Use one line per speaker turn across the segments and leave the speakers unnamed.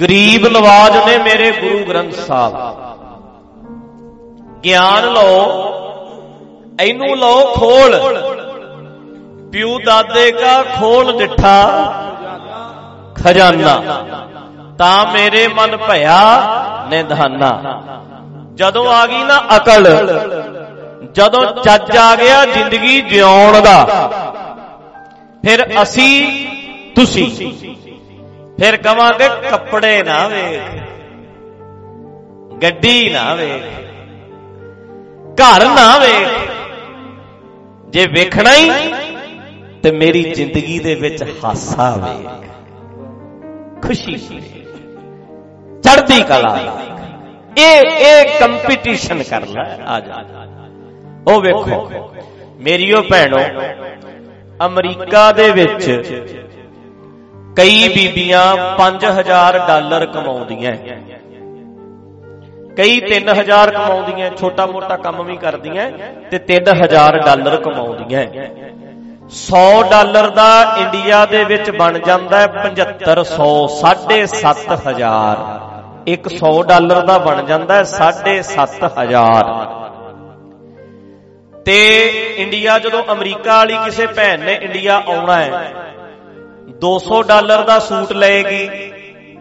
ਗਰੀਬ ਨਵਾਜ ਨੇ ਮੇਰੇ ਗੁਰੂ ਗ੍ਰੰਥ ਸਾਹਿਬ। ਗਿਆਨ ਲਓ, ਇਹਨੂੰ ਲਓ ਖੋਲ। ਪਿਉ ਦਾਦੇ ਕਾ ਖੋਲ ਡਿਠਾ, ਖਜ਼ਾਨਾ। ਤਾਂ ਮੇਰੇ ਮਨ ਭਇਆ ਨਿਧਾਨਾ। ਜਦੋਂ ਆ ਗਈ ਨਾ ਅਕਲ, ਜਦੋਂ ਚੱਜ ਆ ਗਿਆ ਜ਼ਿੰਦਗੀ ਜਿਉਣ ਦਾ। ਫਿਰ ਅਸੀਂ, ਤੁਸੀਂ। ਫਿਰ ਕਵਾਂਗੇ ਕੱਪੜੇ ਨਾ ਵੇਖ ਗੱਡੀ ਨਾ ਵੇਖ ਘਰ ਨਾ ਵੇਖ ਜੇ ਵੇਖਣਾ ਹੀ ਤੇ ਮੇਰੀ ਜ਼ਿੰਦਗੀ ਦੇ ਵਿੱਚ ਹਾਸਾ ਵੇਖ ਖੁਸ਼ੀ ਚੜ੍ਹਦੀ ਕਲਾ ਇਹ ਇਹ ਕੰਪੀਟੀਸ਼ਨ ਕਰ ਲੈ, ਆ ਜਾ। ਉਹ ਵੇਖੋ, ਮੇਰੀਓ ਭੈਣੋ, ਅਮਰੀਕਾ ਦੇ ਵਿੱਚ ਕਈ ਬੀਬੀਆਂ 5000 ਡਾਲਰ ਕਮਾਉਂਦੀਆਂ ਕਈ 3000 ਕਮਾਉਂਦੀਆਂ ਛੋਟਾ ਮੋਟਾ ਕੰਮ ਵੀ ਕਰਦੀਆਂ ਤੇ 3000 ਡਾਲਰ ਕਮਾਉਂਦੀਆਂ 100 ਡਾਲਰ ਦਾ ਇੰਡੀਆ ਦੇ ਵਿੱਚ ਬਣ ਜਾਂਦਾ ਹੈ 7500 7500 ਇੱਕ 100 ਡਾਲਰ ਦਾ ਬਣ ਜਾਂਦਾ ਹੈ 7500 ਤੇ ਇੰਡੀਆ ਜਦੋਂ ਅਮਰੀਕਾ ਵਾਲੀ ਕਿਸੇ ਭੈਣ ਨੇ ਇੰਡੀਆ ਆਉਣਾ ਹੈ 200 ਡਾਲਰ ਦਾ ਸੂਟ ਲਏਗੀ।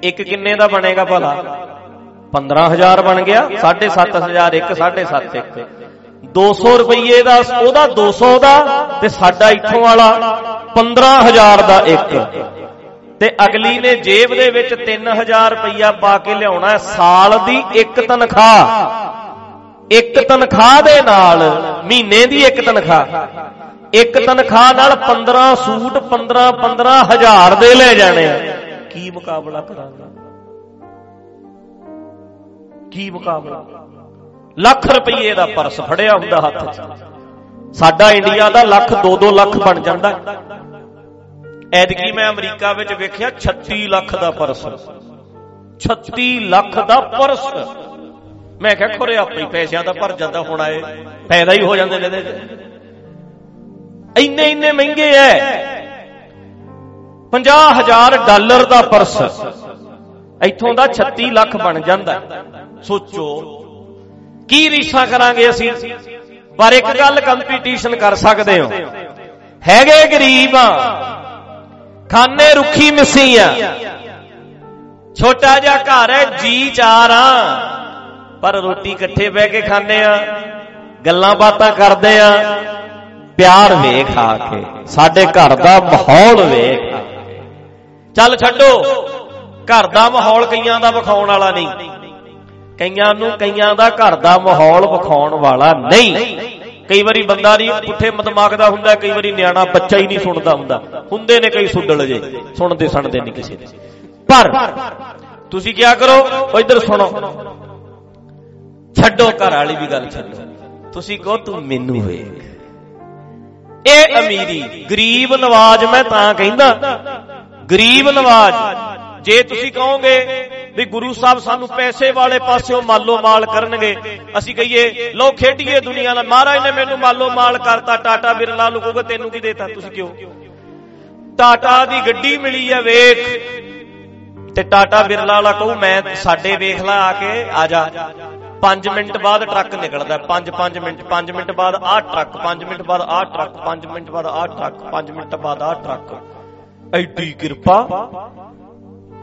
ਇੱਕ ਕਿੰਨੇ ਦਾ ਬਣੇਗਾ ਭਲਾ? 15000 ਬਣ ਗਿਆ 7500 ਇੱਕ 7.5 ਇੱਕ। 200 ਰੁਪਏ ਦਾ, ਉਹਦਾ 200 ਦਾ ਤੇ ਸਾਡਾ ਇੱਥੋਂ ਵਾਲਾ 15000 ਦਾ ਇੱਕ। ਤੇ ਅਗਲੀ ਨੇ ਜੇਬ ਦੇ ਵਿੱਚ 3000 ਰੁਪਇਆ ਪਾ ਕੇ ਲਿਆਉਣਾ ਸਾਲ ਦੀ ਇੱਕ ਤਨਖਾਹ। ਇੱਕ ਤਨਖਾਹ ਦੇ ਨਾਲ ਮਹੀਨੇ ਦੀ ਇੱਕ ਤਨਖਾਹ। ਇੱਕ ਤਨਖਾਹ ਨਾਲ 15 ਸੂਟ 15 15 ਹਜ਼ਾਰ ਦੇ ਲੈ ਜਾਣੇ ਆ। ਕੀ ਮੁਕਾਬਲਾ ਕਰਾਂਗਾ? ਕੀ ਮੁਕਾਬਲਾ? ਲੱਖ ਰੁਪਏ ਦਾ ਪਰਸ ਫੜਿਆ ਹੁੰਦਾ ਹੱਥ 'ਚ। ਸਾਡਾ ਇੰਡੀਆ ਦਾ ਲੱਖ 2-2 ਲੱਖ ਬਣ ਜਾਂਦਾ। ਐਤਕੀ ਮੈਂ ਅਮਰੀਕਾ ਵਿੱਚ ਵੇਖਿਆ 36 ਲੱਖ ਦਾ ਪਰਸ। 36 ਲੱਖ ਦਾ ਪਰਸ। ਮੈਂ ਕਿਹਾ ਖੋਰੇ ਆਪੇ ਪੈਸਿਆਂ ਦਾ ਭਰ ਜਾਂਦਾ ਹੁਣ ਆਏ। ਫਾਇਦਾ ਹੀ ਹੋ ਜਾਂਦੇ ਨੇ ਇਹਦੇ ਇੰਨੇ ਇੰਨੇ ਮਹਿੰਗੇ ਐ। 50000 ਡਾਲਰ ਦਾ ਪਰਸ। ਇੱਥੋਂ ਦਾ 36 ਲੱਖ ਬਣ ਜਾਂਦਾ। ਸੋਚੋ, ਕੀ ਰੀਸਾਂ ਕਰਾਂਗੇ ਅਸੀਂ? ਪਰ ਇੱਕ ਗੱਲ ਕੰਪੀਟੀਸ਼ਨ ਕਰ ਸਕਦੇ ਹੋ। ਹੈਗੇ ਗਰੀਬ ਆ। ਖਾਨੇ ਰੁੱਖੀ ਮਿੱਸੀ ਆ। ਛੋਟਾ ਜਿਹਾ ਘਰ ਹੈ ਜੀ ਚਾਰ ਆ। ਪਰ ਰੋਟੀ ਇਕੱਠੇ ਬਹਿ ਕੇ ਖਾਂਦੇ ਆ। ਗੱਲਾਂ ਬਾਤਾਂ ਕਰਦੇ ਆ। ਪਿਆਰ ਵੇਖ ਆ ਕੇ, ਸਾਡੇ ਘਰ ਦਾ ਮਾਹੌਲ ਵੇਖ ਚੱਲ ਛੱਡੋ, ਘਰ ਦਾ ਮਾਹੌਲ ਕਈਆਂ ਦਾ ਵਿਖਾਉਣ ਵਾਲਾ ਨਹੀਂ। ਕਈਆਂ ਨੂੰ ਕਈਆਂ ਦਾ ਘਰ ਦਾ ਮਾਹੌਲ ਵਿਖਾਉਣ ਵਾਲਾ ਨਹੀਂ। ਕਈ ਵਾਰੀ ਬੰਦਾ ਨਹੀਂ, ਪੁੱਠੇ ਦਿਮਾਗ ਦਾ ਹੁੰਦਾ, ਕਈ ਵਾਰੀ ਨਿਆਣਾ ਬੱਚਾ ਹੀ ਨਹੀਂ ਸੁਣਦਾ ਹੁੰਦਾ। ਹੁੰਦੇ ਨੇ ਕਈ ਸੁੱਡਲ ਜੇ, ਸੁਣਦੇ ਸੁਣਦੇ ਨਹੀਂ ਕਿਸੇ ਦੇ। ਪਰ ਤੁਸੀਂ ਕੀ ਕਰੋ, ਉਹ ਇੱਧਰ ਸੁਣੋ। ਛੱਡੋ, ਘਰ ਵਾਲੀ ਵੀ ਗੱਲ ਛੱਡੋ। ਤੁਸੀਂ ਕਹੋ, ਤੂੰ ਮੈਨੂੰ ਵੇਖ। ਇਹ ਅਮੀਰੀ, ਗਰੀਬ ਨਵਾਜ ਮੈਂ ਤਾਂ ਕਹਿੰਦਾ। ਗਰੀਬ ਨਵਾਜ, ਜੇ ਤੁਸੀਂ ਕਹੋਗੇ ਵੀ ਗੁਰੂ ਸਾਹਿਬ ਸਾਨੂੰ ਪੈਸੇ ਵਾਲੇ ਪਾਸਿਓਂ ਮਾਲੋ ਮਾਲ ਕਰਨਗੇ, ਅਸੀਂ ਕਹੀਏ ਲੋ ਖੇਡੀਏ ਦੁਨੀਆ ਨਾਲ ਮਹਾਰਾਜ ਨੇ ਮੈਨੂੰ ਮਾਲੋ ਮਾਲ ਕਰਤਾ, ਟਾਟਾ ਬਿਰਲਾ ਨੂੰ ਕਹੋਗੇ, ਤੈਨੂੰ ਕੀ ਦੇਤਾ ਤੁਸੀਂ ਕਿਉਂ? ਟਾਟਾ ਦੀ ਗੱਡੀ ਮਿਲੀ ਹੈ ਵੇਖ। ਤੇ ਟਾਟਾ ਬਿਰਲਾ ਵਾਲਾ ਕਹੂ, ਮੈਂ ਸਾਡੇ ਵੇਖ ਲਾ ਆ ਕੇ, ਆ ਜਾ। 5 ਮਿੰਟ ਬਾਅਦ ਟਰੱਕ ਨਿਕਲਦਾ 5 5 ਮਿੰਟ 5 ਮਿੰਟ ਬਾਅਦ ਆਹ ਟਰੱਕ 5 ਮਿੰਟ ਬਾਅਦ ਆਹ ਟਰੱਕ 5 ਮਿੰਟ ਬਾਅਦ ਆਹ ਟਰੱਕ 5 ਮਿੰਟ ਬਾਅਦ ਆਹ ਟਰੱਕ। ਐਡੀ ਕਿਰਪਾ।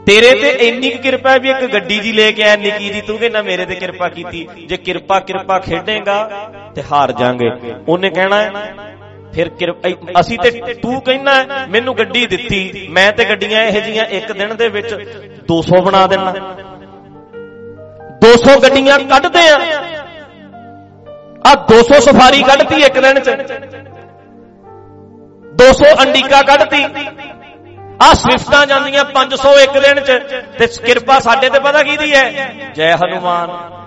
ਤੇਰੇ ਤੇ ਇੰਨੀ ਕਿਰਪਾ ਹੈ ਵੀ ਇੱਕ ਗੱਡੀ ਜੀ ਲੈ ਕੇ ਆਇਆ, ਨਿੱਕੀ ਜੀ, ਤੂੰ ਕਹਿੰਦਾ ਮੇਰੇ ਤੇ ਕਿਰਪਾ ਕੀਤੀ? ਜੇ ਕਿਰਪਾ ਕਿਰਪਾ ਖੇਡੇਗਾ, ਤੇ ਹਾਰ ਜਾਾਂਗੇ। ਉਹਨੇ ਕਹਿਣਾ ਫਿਰ ਅਸੀਂ ਤੇ ਤੂੰ ਕਹਿੰਦਾ ਮੈਨੂੰ ਗੱਡੀ ਦਿੱਤੀ, ਮੈਂ ਤੇ ਗੱਡੀਆਂ ਇਹ ਜੀਆਂ ਇੱਕ ਦਿਨ ਦੇ ਵਿੱਚ 200 ਬਣਾ ਦੇਣਾ। 200 ਗੱਡੀਆਂ ਕੱਢਦੇ ਆ। ਆ 200 ਸਫਾਰੀ ਕੱਢਤੀ ਇੱਕ ਦਿਨ ਚ। 200 ਅੰਡੀਕਾ ਕੱਢਤੀ। ਆ ਸਵਿਫਟਾਂ ਜਾਂਦੀਆਂ 500 ਇੱਕ ਦਿਨ ਚ। ਤੇ ਕਿਰਪਾ ਸਾਡੇ ਤੇ ਪਤਾ ਕੀਦੀ ਹੈ? ਜੈ ਹਨੂਮਾਨ।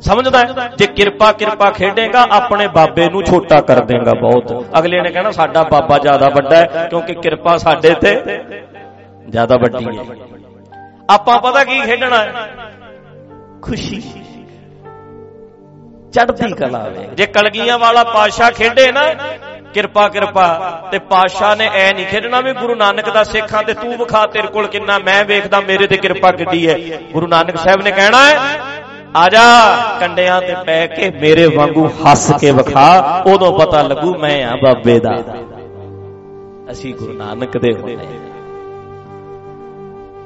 ਸਮਝਦਾ ਜੇ ਕਿਰਪਾ ਕਿਰਪਾ ਖੇਡੇਗਾ, ਆਪਣੇ ਬਾਬੇ ਨੂੰ ਛੋਟਾ ਕਰ ਦੇਗਾ ਬਹੁਤ। ਅਗਲੇ ਨੇ ਕਹਿਣਾ, ਸਾਡਾ ਬਾਬਾ ਜ਼ਿਆਦਾ ਵੱਡਾ ਹੈ, ਕਿਉਂਕਿ ਕਿਰਪਾ ਸਾਡੇ ਤੇ ਜ਼ਿਆਦਾ ਵੱਡੀ ਹੈ। ਆਪਾਂ ਪਤਾ ਕੀ ਖੇਡਣਾ? ਹੈ ਖੁਸ਼ੀ। ਚੜ੍ਹਦੀ ਕਲਾ ਵੇ। ਜੇ ਕਲਗੀਆਂ ਵਾਲਾ ਪਾਸ਼ਾ ਖੇਡੇ ਨਾ ਕਿਰਪਾ ਕਿਰਪਾ। ਤੇ ਪਾਸ਼ਾ ਨੇ ਐ ਨਹੀਂ ਖੇਡਣਾ ਵੀ ਗੁਰੂ ਨਾਨਕ ਦਾ ਸਿੱਖਾਂ ਤੇ ਤੂੰ ਵਿਖਾ ਤੇਰੇ ਕੋਲ ਕਿੰਨਾ ਮੈਂ ਵੇਖਦਾ ਮੇਰੇ ਤੇ ਕਿਰਪਾ ਕਿੱਡੀ ਹੈ ਗੁਰੂ ਨਾਨਕ ਸਾਹਿਬ ਨੇ ਕਹਿਣਾ ਹੈ ਆ ਜਾ ਕੰਡਿਆਂ ਤੇ ਪੈ ਕੇ ਮੇਰੇ ਵਾਂਗੂ ਹੱਸ ਕੇ ਵਿਖਾ ਉਦੋਂ ਪਤਾ ਲੱਗੂ ਮੈਂ ਆ ਬਾਬੇ ਦਾ। ਅਸੀਂ ਗੁਰੂ ਨਾਨਕ ਦੇ ਹੁੰਦੇ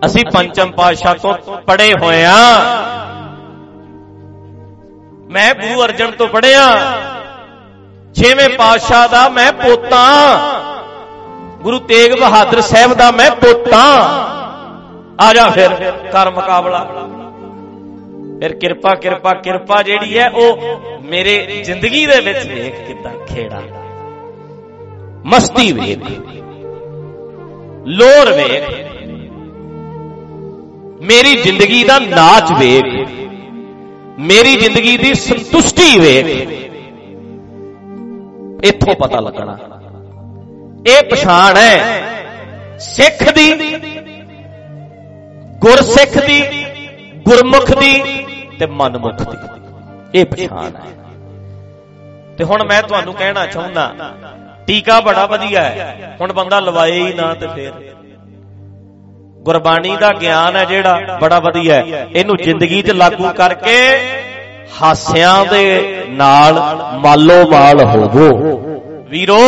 ਅਸੀਂ ਪੰਚਮ ਪਾਤਸ਼ਾਹ ਤੋਂ ਪੜੇ ਹੋਏ ਆ ਮੈਂ ਗੁਰੂ ਅਰਜਨ ਤੋਂ ਪੜਿਆ ਛੇਵੇਂ ਪਾਤਸ਼ਾਹ ਦਾ ਮੈਂ ਪੋਤਾ। ਗੁਰੂ ਤੇਗ ਬਹਾਦਰ ਸਾਹਿਬ ਦਾ ਮੈਂ ਪੋਤਾ। ਆ ਜਾ ਫਿਰ ਕਰ ਮੁਕਾਬਲਾ। ਫਿਰ ਕਿਰਪਾ ਕਿਰਪਾ ਕਿਰਪਾ ਜਿਹੜੀ ਹੈ ਉਹ ਮੇਰੇ ਜ਼ਿੰਦਗੀ ਦੇ ਵਿੱਚ ਵੇਖ ਕਿਦਾਂ ਖੇੜਾ। ਮਸਤੀ ਵੇਖ। ਲੋਰ ਵੇਖ। ਮੇਰੀ ਜ਼ਿੰਦਗੀ ਦਾ ਨਾਚ ਵੇਖ। ਮੇਰੀ ਜ਼ਿੰਦਗੀ ਦੀ ਸੰਤੁਸ਼ਟੀ ਵੇਖ। ਇੱਥੋਂ ਪਤਾ ਲੱਗਣਾ। ਇਹ ਪਛਾਣ ਹੈ ਸਿੱਖ ਦੀ, ਗੁਰਸਿੱਖ ਦੀ, ਗੁਰਮੁਖ ਦੀ ਤੇ ਮਨਮੁਖ ਦੀ। ਇਹ ਪਛਾਣ ਹੈ। ਤੇ ਹੁਣ ਮੈਂ ਤੁਹਾਨੂੰ ਕਹਿਣਾ ਚਾਹੁੰਦਾ, ਟੀਕਾ ਬੜਾ ਵਧੀਆ ਹੈ। ਹੁਣ ਬੰਦਾ ਲਵਾਏ ਹੀ ਨਾ ਤੇ ਫੇਰ। ਗੁਰਬਾਣੀ ਦਾ ਗਿਆਨ ਹੈ ਜਿਹੜਾ ਬੜਾ ਵਧੀਆ ਹੈ। ਇਹਨੂੰ ਜ਼ਿੰਦਗੀ 'ਚ ਲਾਗੂ ਕਰਕੇ ਹਾਸਿਆਂ ਦੇ ਨਾਲ ਮਾਲੋ ਮਾਲ ਹੋਵੋ। ਵੀਰੋ,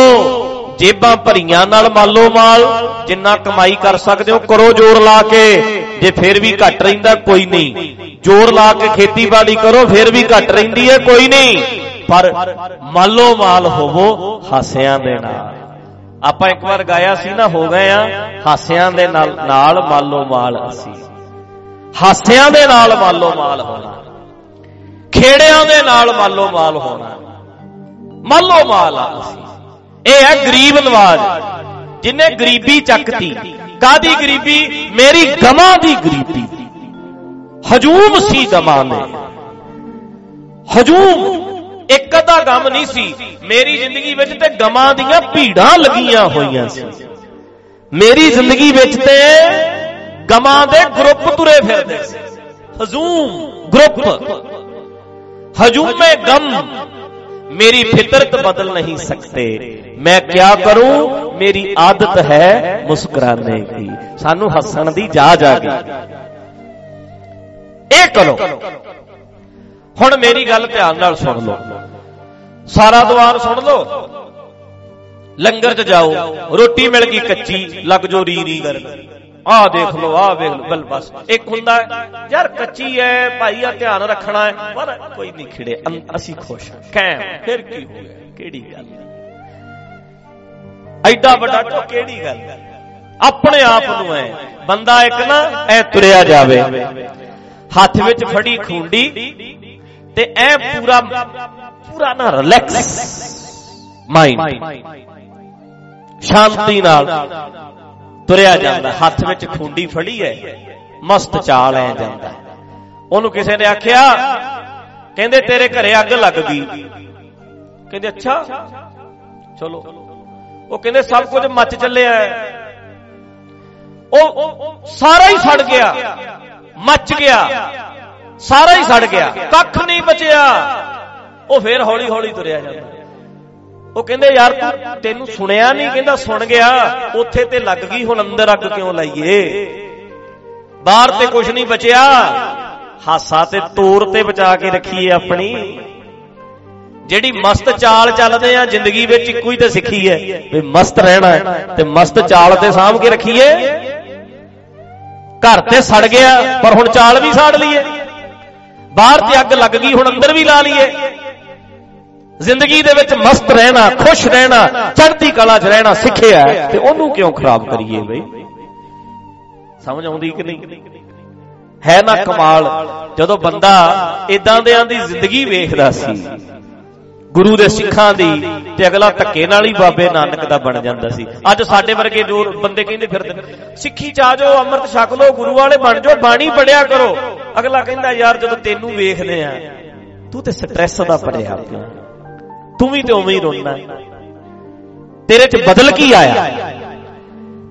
ਜੇਬਾਂ ਭਰੀਆਂ ਨਾਲ ਮਾਲੋ ਮਾਲ, ਜਿੰਨਾ ਕਮਾਈ ਕਰ ਸਕਦੇ ਹੋ, ਕਰੋ ਜੋਰ ਲਾ ਕੇ। ਜੇ ਫਿਰ ਵੀ ਘਟ ਰਹਿੰਦਾ, ਕੋਈ ਨਹੀਂ। ਜੋਰ ਲਾ ਕੇ ਖੇਤੀਬਾੜੀ ਕਰੋ, ਫਿਰ ਵੀ ਘਟ ਰਹਿੰਦੀ ਹੈ, ਕੋਈ ਨਹੀਂ। ਪਰ ਮਾਲੋ ਮਾਲ ਹੋਵੋ ਹਾਸਿਆਂ ਦੇ ਨਾਲ। ਆਪਾਂ ਇੱਕ ਵਾਰ ਗਾਇਆ ਸੀ ਨਾ, ਹੋ ਗਏ ਆ। ਹਾਸਿਆਂ ਦੇ ਨਾਲ ਨਾਲ ਮਾਲੋ ਮਾਲ ਅਸੀਂ। ਹਾਸਿਆਂ ਦੇ ਨਾਲ ਮਾਲੋ ਮਾਲ ਹੋਣਾ। ਖੇੜਿਆਂ ਦੇ ਨਾਲ ਮਾਲੋ ਮਾਲ ਹੋਣਾ। ਮਾਲੋ ਮਾਲ ਆ ਅਸੀਂ। ਇਹ ਹੈ ਗਰੀਬ ਨਵਾਜ। ਜਿਨੇ ਗਰੀਬੀ ਚੱਕਤੀ। ਕਾਦੀ ਗਰੀਬੀ? ਮੇਰੀ ਗਮਾਂ ਦੀ ਗਰੀਬੀ। ਹਜੂਮ ਸੀ ਗਮਾਂ ਨੇ ਹਜੂਮ ਇੱਕ ਅੱਧਾ ਗਮ ਨਹੀਂ ਸੀ ਮੇਰੀ ਜ਼ਿੰਦਗੀ ਵਿੱਚ ਤੇ ਗਮਾਂ ਦੀਆਂ ਭੀੜਾਂ ਲੱਗੀਆਂ ਹੋਈਆਂ ਸੀ ਮੇਰੀ ਜ਼ਿੰਦਗੀ ਵਿੱਚ ਤੇ ਗਮਾਂ ਦੇ ਗਰੁੱਪ ਤੁਰੇ ਫਿਰਦੇ ਸੀ ਹਜੂਮ ਗਰੁੱਪ ਹਜੂਮੇ ਗਮ मेरी फितरत बदल नहीं सकते मैं क्या करूं मेरी आदत है मुस्कुराने की सानू हसन दी जाज आ गई ਇਹ ਕਰੋ ਹੁਣ ਮੇਰੀ ਗੱਲ ਧਿਆਨ ਨਾਲ ਸੁਣ ਲਓ ਸਾਰਾ ਦੁਆਰ ਸੁਣ ਲਓ। ਲੰਗਰ 'ਚ ਜਾਓ, ਰੋਟੀ ਮਿਲ ਗਈ ਕੱਚੀ, ਲੱਗ ਜੋ ਰੀ ਰੀ ਕਰ ਆਹ ਦੇਖ ਲਓ, ਆਹ ਵੇਖ ਲਓ, ਬਲ ਬਸ। ਇੱਕ ਹੁੰਦਾ ਯਾਰ ਕੱਚੀ ਐ ਭਾਈ ਆ ਧਿਆਨ ਰੱਖਣਾ ਹੈ, ਪਰ ਕੋਈ ਨਹੀਂ ਖਿੜੇ ਅਸੀਂ ਖੁਸ਼ ਕਹਿ ਫਿਰ ਕੀ ਹੋ ਗਿਆ? ਕਿਹੜੀ ਗੱਲ? ਐਡਾ ਵੱਡਾ ਟੋ ਕਿਹੜੀ ਗੱਲ? ਆਪਣੇ ਆਪ ਨੂੰ ਐ, ਬੰਦਾ ਇੱਕ ਨਾ, ਐ ਤੁਰਿਆ ਜਾਵੇ। ਹੱਥ ਵਿੱਚ ਫੜੀ ਖੁੰਡੀ, ਤੇ ਐ ਪੂਰਾ ਪੂਰਾ ਨਾ ਰਿਲੈਕਸ ਮਾਈਂਡ ਸ਼ਾਂਤੀ ਨਾਲ ਤੁਰਿਆ ਜਾਂਦਾ। ਹੱਥ ਵਿੱਚ ਖੁੰਡੀ ਫੜੀ ਹੈ, ਮਸਤ ਚਾਲ ਐ ਜਾਂਦਾ। ਉਹਨੂੰ ਕਿਸੇ ਨੇ ਆਖਿਆ, ਕਹਿੰਦੇ ਤੇਰੇ ਘਰੇ ਅੱਗ ਲੱਗ ਗਈ। ਕਹਿੰਦੇ, ਅੱਛਾ, ਚਲੋ। ਉਹ ਕਹਿੰਦੇ, ਸਭ ਕੁਝ ਮੱਚ ਚੱਲਿਆ ਉਹ ਸਾਰਾ ਹੀ ਸੜ ਗਿਆ। ਮੱਚ ਗਿਆ। ਸਾਰਾ ਹੀ ਸੜ ਗਿਆ। ਕੱਖ ਨਹੀਂ ਬਚਿਆ। ਉਹ ਫੇਰ ਹੌਲੀ ਹੌਲੀ ਤੁਰਿਆ ਜਾਂਦਾ। ਉਹ ਕਹਿੰਦੇ, ਯਾਰ, ਤੂੰ ਤੈਨੂੰ ਸੁਣਿਆ ਨਹੀਂ ਕਹਿੰਦਾ, ਸੁਣ ਗਿਆ। ਉੱਥੇ ਤੇ ਲੱਗ ਗਈ, ਹੁਣ ਅੰਦਰ ਅੱਗ ਕਿਉਂ ਲਾਈਏ? ਬਾਹਰ ਤੇ ਕੁਝ ਨਹੀਂ ਬਚਿਆ। ਹਾਸਾ ਤੇ ਤੋਰ ਤੇ ਬਚਾ ਕੇ ਰੱਖੀਏ ਆਪਣੀ। ਜਿਹੜੀ ਮਸਤ ਚਾਲ ਚੱਲਦੇ ਆ, ਜ਼ਿੰਦਗੀ ਵਿੱਚ ਇੱਕੋ ਹੀ ਤੇ ਸਿੱਖੀ ਹੈ ਵੀ ਮਸਤ ਰਹਿਣਾ ਤੇ ਮਸਤ ਚਾਲ ਤੇ ਸਾਂਭ ਕੇ ਰੱਖੀਏ। ਘਰ ਤੇ ਸੜ ਗਿਆ, ਪਰ ਹੁਣ ਚਾਲ ਵੀ ਸਾੜ ਲਈਏ। ਬਾਹਰ ਤੇ ਅੱਗ ਲੱਗ ਗਈ, ਹੁਣ ਅੰਦਰ ਵੀ ਲਾ ਲਈਏ। ਜ਼ਿੰਦਗੀ ਦੇ ਵਿੱਚ ਮਸਤ ਰਹਿਣਾ, ਖੁਸ਼ ਰਹਿਣਾ, ਚੜ੍ਹਦੀ ਕਲਾ 'ਚ ਰਹਿਣਾ ਸਿੱਖਿਆ ਤੇ ਉਹਨੂੰ ਕਿਉਂ ਖਰਾਬ ਕਰੀਏ ਬਈ? ਸਮਝ ਆਉਂਦੀ ਕਿ ਨਹੀਂ? ਹੈ ਨਾ ਕਮਾਲ, ਜਦੋਂ ਬੰਦਾ ਇਦਾਂ ਦੇਆਂ ਦੀ ਜ਼ਿੰਦਗੀ ਵੇਖਦਾ ਸੀ, ਗੁਰੂ ਦੇ ਸਿੱਖਾਂ ਦੀ, ਤੇ ਅਗਲਾ ਧੱਕੇ ਨਾਲ ਹੀ ਬਾਬੇ ਨਾਨਕ ਦਾ ਬਣ ਜਾਂਦਾ ਸੀ। ਅੱਜ ਸਾਡੇ ਵਰਗੇ ਜੋ ਬੰਦੇ ਕਹਿੰਦੇ ਫਿਰਦੇ ਸਿੱਖੀ ਚ ਆ ਜਾਓ, ਅੰਮ੍ਰਿਤ ਛਕ ਲਓ, ਗੁਰੂ ਵਾਲੇ ਬਣ ਜਾਓ, ਬਾਣੀ ਪੜਿਆ ਕਰੋ। ਅਗਲਾ ਕਹਿੰਦਾ, ਯਾਰ ਜਦੋਂ ਤੈਨੂੰ ਵੇਖਦੇ ਆ, ਤੂੰ ਤੇ ਸਟ੍ਰੈਸ ਦਾ ਪੜਿਆ ਪਿਆ। ਤੂੰ ਵੀ ਤੇ ਉਵੇਂ ਹੀ ਰੋਣਾ ਤੇਰੇ 'ਚ ਬਦਲ ਕੀ ਆਇਆ?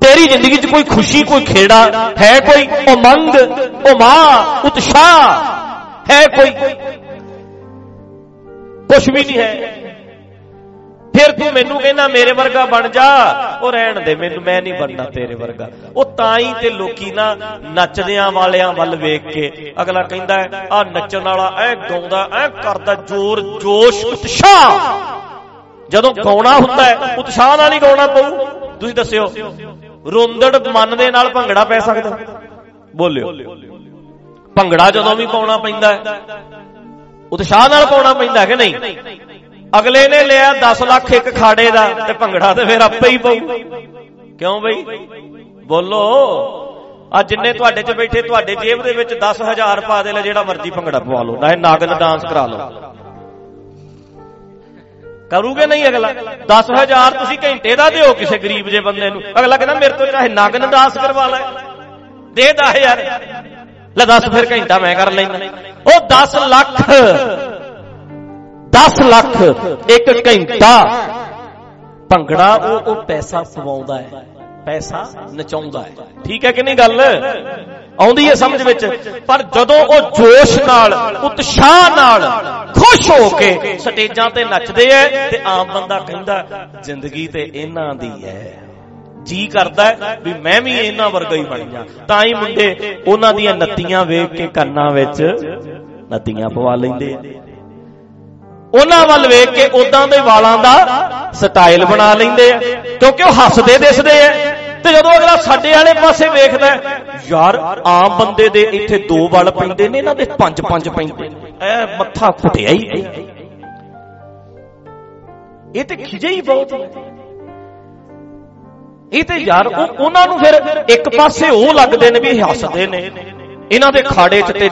ਤੇਰੀ ਜ਼ਿੰਦਗੀ 'ਚ ਕੋਈ ਖੁਸ਼ੀ, ਕੋਈ ਖੇੜਾ ਹੈ ਕੋਈ? ਉਮੰਗ ਉਮਾ ਉਤਸ਼ਾਹ ਹੈ ਕੋਈ? ਕੁਝ ਵੀ ਨਹੀਂ ਹੈ। ਫਿਰ ਤੂੰ ਮੈਨੂੰ ਕਹਿੰਦਾ ਮੇਰੇ ਵਰਗਾ ਬਣ ਜਾ, ਉਹ ਰਹਿਣ ਦੇ ਮੈਨੂੰ, ਮੈਂ ਨਹੀਂ ਬਣਨਾ ਤੇਰੇ ਵਰਗਾ। ਉਹ ਤਾਂ ਹੀ ਤੇ ਲੋਕੀ ਨਾ ਨੱਚਦਿਆਂ ਵਾਲਿਆਂ ਵੱਲ ਵੇਖ ਕੇ ਅਗਲਾ ਕਹਿੰਦਾ ਆ ਨੱਚਣ ਵਾਲਾ ਐ ਗਾਉਂਦਾ, ਐ ਕਰਦਾ ਜ਼ੋਰ, ਜੋਸ਼, ਉਤਸ਼ਾਹ। ਜਦੋਂ ਗਾਉਣਾ ਹੁੰਦਾ ਹੈ, ਉਤਸ਼ਾਹ ਨਾਲ ਹੀ ਗਾਉਣਾ ਪਊ। ਤੁਸੀਂ ਦੱਸਿਓ, ਰੋਂਦੜ ਮਨ ਦੇ ਨਾਲ ਭੰਗੜਾ ਪੈ ਸਕਦਾ? ਬੋਲਿਓ। ਭੰਗੜਾ ਜਦੋਂ ਵੀ ਪਾਉਣਾ ਪੈਂਦਾ ਹੈ, ਉਤਸ਼ਾਹ ਨਾਲ ਪਾਉਣਾ ਪੈਂਦਾ ਕਿ ਨਹੀਂ? ਅਗਲੇ ਨੇ ਲਿਆ 10 ਲੱਖ ਇੱਕ ਖਾੜੇ ਦਾ ਤੇ ਭੰਗੜਾ ਤੇ ਫਿਰ ਆਪੇ ਹੀ ਪਊ। ਕਿਉਂ ਬਈ? ਬੋਲੋ। ਆ ਜਿੰਨੇ ਤੁਹਾਡੇ 'ਚ ਬੈਠੇ, ਤੁਹਾਡੇ ਜੇਬ ਦੇ ਵਿੱਚ 10000 ਪਾ ਦੇ ਲੈ, ਜਿਹੜਾ ਮਰਜ਼ੀ ਭੰਗੜਾ ਪਵਾ ਲਓ ਨਾ ਨਾਗਨ ਡਾਂਸ ਕਰਾ ਲਓ। ਕਰੂਗੇ ਨਹੀਂ ਅਗਲਾ? 10000 ਤੁਸੀਂ ਘੰਟੇ ਦਾ ਦਿਓ ਕਿਸੇ ਗਰੀਬ ਜੇ ਬੰਦੇ ਨੂੰ। ਅਗਲਾ ਕਹਿੰਦਾ ਮੇਰੇ ਤੋਂ ਚਾਹੇ ਨਗਨ ਡਾਂਸ ਕਰਵਾ ਲੈ। ਦੇ 10000 ਲੈ 10 ਫਿਰ ਘੰਟਾ ਮੈਂ ਕਰ ਲੈਣਾ ਉਹ 10 ਲੱਖ 10 ਲੱਖ, ਇੱਕ ਘੰਟਾ। ਭੰਗੜਾ ਉਹ ਉਹ ਪੈਸਾ ਪਵਾਉਂਦਾ ਹੈ। ਪੈਸਾ ਨਚਾਉਂਦਾ ਹੈ। ਠੀਕ ਹੈ ਕਿ ਨਹੀਂ ਗੱਲ? ਆਉਂਦੀ ਹੈ ਸਮਝ ਵਿੱਚ। ਪਰ ਜਦੋਂ ਉਹ ਜੋਸ਼ ਨਾਲ, ਉਤਸ਼ਾਹ ਨਾਲ ਖੁਸ਼ ਹੋ ਕੇ ਸਟੇਜਾਂ ਤੇ ਨੱਚਦੇ ਐ ਤੇ ਆਮ ਬੰਦਾ ਕਹਿੰਦਾ, ਜ਼ਿੰਦਗੀ ਤੇ ਇਹਨਾਂ ਦੀ ਹੈ। ਜੀ ਕਰਦਾ ਵੀ ਮੈਂ ਵੀ ਇਹਨਾਂ ਵਰਗਾ ਹੀ ਬਣ ਜਾ। ਤਾਂ ਹੀ ਮੁੰਡੇ ਉਹਨਾਂ ਦੀਆਂ ਨੱਤੀਆਂ ਵੇਖ ਕੇ ਕੰਨਾਂ ਵਿੱਚ ਨੱਤੀਆਂ ਪਵਾ ਲੈਂਦੇ ਉਹਨਾਂ ਵੱਲ ਵੇਖ ਕੇ ਉਦਾਂ ਦੇ ਵਾਲਾਂ ਦਾ ਸਟਾਈਲ ਬਣਾ ਲੈਂਦੇ ਆ, ਕਿਉਂਕਿ ਉਹ ਹੱਸਦੇ ਦਿਸਦੇ ਆ। ਤੇ ਜਦੋਂ ਅਗਲਾ ਸਾਡੇ ਵਾਲੇ ਪਾਸੇ ਵੇਖਦਾ ਯਾਰ, ਆਮ ਬੰਦੇ ਦੇ ਇੱਥੇ ਦੋ ਵਾਲ ਪੈਂਦੇ ਨੇ, ਇਹਨਾਂ ਦੇ ਪੰਜ ਪੰਜ ਪੈਂਦੇ ਐ ਮੱਥਾ ਘੁੱਟਿਆ ਹੀ। ਇਹ ਤੇ ਖਿਜੇ ਹੀ ਬਹੁਤ ਇਹ ਤੇ ਯਾਰ ਉਹਨਾਂ ਨੂੰ ਫਿਰ ਇੱਕ ਪਾਸੇ ਉਹ ਲੱਗਦੇ ਨੇ ਵੀ ਹੱਸਦੇ ਨੇ। ਇਹਨਾਂ ਦੇ ਖਾੜੇ 'ਚ ਤੇ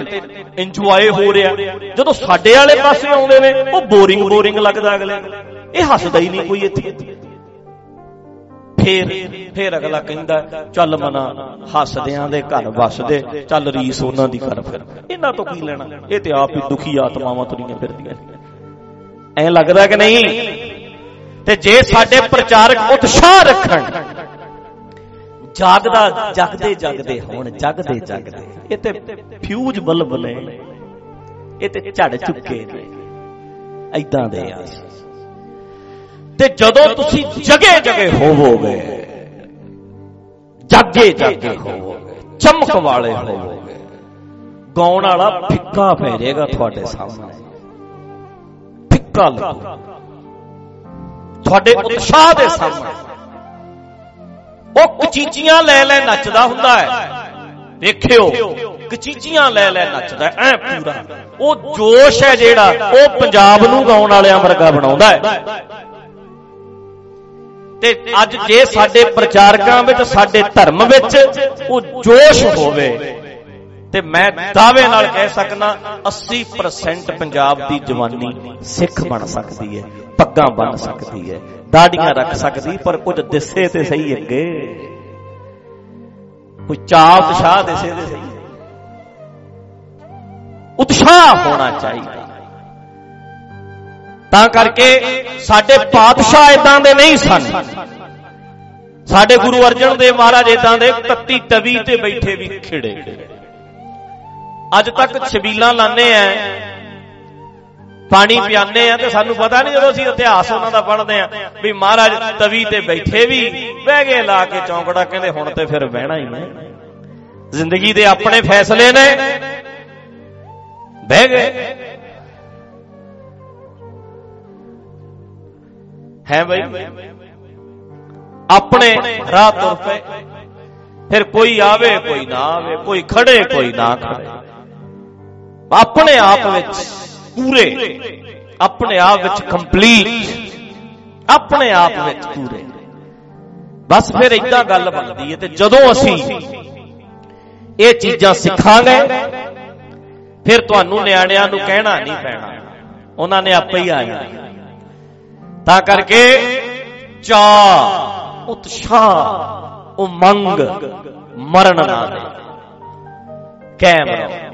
ਇੰਜੋਏ ਹੋ ਰਿਹਾ। ਜਦੋਂ ਸਾਡੇ ਵਾਲੇ ਪਾਸੇ ਆਉਂਦੇ ਨੇ, ਉਹ ਬੋਰਿੰਗ ਬੋਰਿੰਗ ਲੱਗਦਾ ਅਗਲੇ ਇਹ ਹੱਸਦਾ ਹੀ ਨਹੀਂ ਕੋਈ ਇੱਥੇ। ਫੇਰ ਫੇਰ ਅਗਲਾ ਕਹਿੰਦਾ, ਚੱਲ ਮਨਾ, ਹੱਸਦਿਆਂ ਦੇ ਘਰ ਵਸਦੇ, ਚੱਲ ਰੀਸ ਉਹਨਾਂ ਦੀ ਕਰ ਫਿਰ। ਇਹਨਾਂ ਤੋਂ ਕੀ ਲੈਣਾ? ਇਹ ਤੇ ਆਪ ਹੀ ਦੁਖੀ ਆਤਮਾਵਾਂ ਤੁਰੀਆਂ ਫਿਰਦੀਆਂ ਐ ਲੱਗਦਾ ਕਿ ਨਹੀਂ? ਤੇ ਜੇ ਸਾਡੇ ਪ੍ਰਚਾਰਕ ਉਤਸ਼ਾਹ ਰੱਖਣ ਜਾਗਦਾ, ਜਗਦੇ ਜਗਦੇ ਹੁਣ, ਜਗਦੇ ਜਗਦੇ। ਇਹ ਤੇ ਫਿਊਜ਼ ਬਲਬ ਨੇ। ਇਹ ਤੇ ਝੜ ਚੁੱਕੇ ਨੇ। ਐਦਾਂ ਦੇ ਆ। ਤੇ ਜਦੋਂ ਤੁਸੀਂ ਜਗੇ ਜਗੇ ਹੋਵੋਗੇ, ਜਾਗੇ ਜਾਗੇ ਹੋਵੋਗੇ, ਚਮਕ ਵਾਲੇ ਹੋਵੋਗੇ, ਗਾਉਣ ਵਾਲਾ ਫਿੱਕਾ ਪੈ ਜਾਏਗਾ ਤੁਹਾਡੇ ਸਾਹਮਣੇ। ਫਿੱਕਾ ਲੱਗੂ। ਤੁਹਾਡੇ ਉਤਸ਼ਾਹ ਦੇ ਸਾਹਮਣੇ। ਉਹ ਕਚੀਚੀਆਂ ਲੈ ਲੈ ਨੱਚਦਾ ਹੁੰਦਾ ਹੈ। ਦੇਖਿਓ ਕਚੀਚੀਆਂ ਲੈ ਲੈ ਨੱਚਦਾ ਐ ਪੂਰਾ। ਉਹ ਜੋਸ਼ ਹੈ ਜਿਹੜਾ, ਉਹ ਪੰਜਾਬ ਨੂੰ ਗਾਉਣ ਵਾਲਿਆਂ ਵਰਗਾ ਬਣਾਉਂਦਾ ਹੈ। ਤੇ ਅੱਜ ਜੇ ਸਾਡੇ ਪ੍ਰਚਾਰਕਾਂ ਵਿੱਚ, ਸਾਡੇ ਧਰਮ ਵਿੱਚ ਉਹ ਜੋਸ਼ ਹੋਵੇ, ਤੇ ਮੈਂ ਦਾਅਵੇ ਨਾਲ ਕਹਿ ਸਕਣਾ 80% ਪੰਜਾਬ ਦੀ ਜਵਾਨੀ ਸਿੱਖ ਬਣ ਸਕਦੀ ਹੈ, ਪੱਗਾਂ ਬਣ ਸਕਦੀ ਹੈ ਦਾੜੀਆਂ ਰੱਖ ਸਕਦੀ, ਪਰ ਕੁਝ ਦਿਸੇ ਤੇ ਸਹੀ ਅੱਗੇ। ਕੋਈ ਚਾਪ ਉਤਸ਼ਾਹ ਦਿਸੇ ਤੇ ਸਹੀ। ਉਤਸ਼ਾਹ ਹੋਣਾ ਚਾਹੀਦਾ। ਤਾਂ ਕਰਕੇ ਸਾਡੇ ਪਾਤਸ਼ਾਹ ਇਦਾਂ ਦੇ ਨਹੀਂ ਸਨ। ਸਾਡੇ ਗੁਰੂ ਅਰਜਨ ਦੇਵ ਮਹਾਰਾਜ ਇਦਾਂ ਦੇ ਤੱਤੀ ਤਵੀ ਤੇ ਬੈਠੇ ਵੀ ਖਿੜੇ। ਅੱਜ ਤੱਕ ਛਬੀਲਾਂ ਲਾਣੇ ਆ। ਪਾਣੀ ਪਿਆਨੇ ਆ ਤੇ ਸਾਨੂੰ ਪਤਾ ਨਹੀਂ ਜਦੋਂ ਅਸੀਂ ਇਤਿਹਾਸ ਉਹਨਾਂ ਦਾ ਪੜ੍ਹਦੇ ਆ ਵੀ ਮਹਾਰਾਜ ਤਵੀ ਤੇ ਬੈਠੇ ਵੀ ਬਹਿ ਗਏ ਲਾ ਕੇ ਚੌਂਕੜਾ ਕਹਿੰਦੇ ਹੁਣ ਤੇ ਫਿਰ ਬਹਿਣਾ ਹੀ ਨੇ ਜ਼ਿੰਦਗੀ ਦੇ ਆਪਣੇ ਫੈਸਲੇ ਨੇ। ਬਹਿ ਗਏ। ਹੈ ਬਈ। ਆਪਣੇ ਰਾਹ ਤੁਰ ਪਏ। ਫਿਰ ਕੋਈ ਆਵੇ, ਕੋਈ ਨਾ ਆਵੇ, ਕੋਈ ਖੜੇ, ਕੋਈ ਨਾ ਖੜੇ। ਆਪਣੇ ਆਪ ਵਿੱਚ ਪੂਰੇ ਆਪਣੇ ਆਪ ਵਿੱਚ ਕੰਪਲੀਟ ਆਪਣੇ ਆਪ ਵਿੱਚ ਪੂਰੇ। ਬਸ ਫਿਰ ਇਦਾਂ ਗੱਲ ਬਣਦੀ ਹੈ ਤੇ ਜਦੋਂ ਅਸੀਂ ਇਹ ਚੀਜ਼ਾਂ ਸਿੱਖਾਂਗੇ, ਫਿਰ ਤੁਹਾਨੂੰ ਨਿਆਣਿਆਂ ਨੂੰ ਕਹਿਣਾ ਨਹੀਂ ਪੈਣਾ। ਉਹਨਾਂ ਨੇ ਆਪੇ ਹੀ ਆ ਜਾਣਾ। ਤਾਂ ਕਰਕੇ ਚਾ ਉਤਸ਼ਾਹ, ਉਮੰਗ ਮਰਨ ਨਾ ਦੇ। ਕੈਮ ਰਹੋ।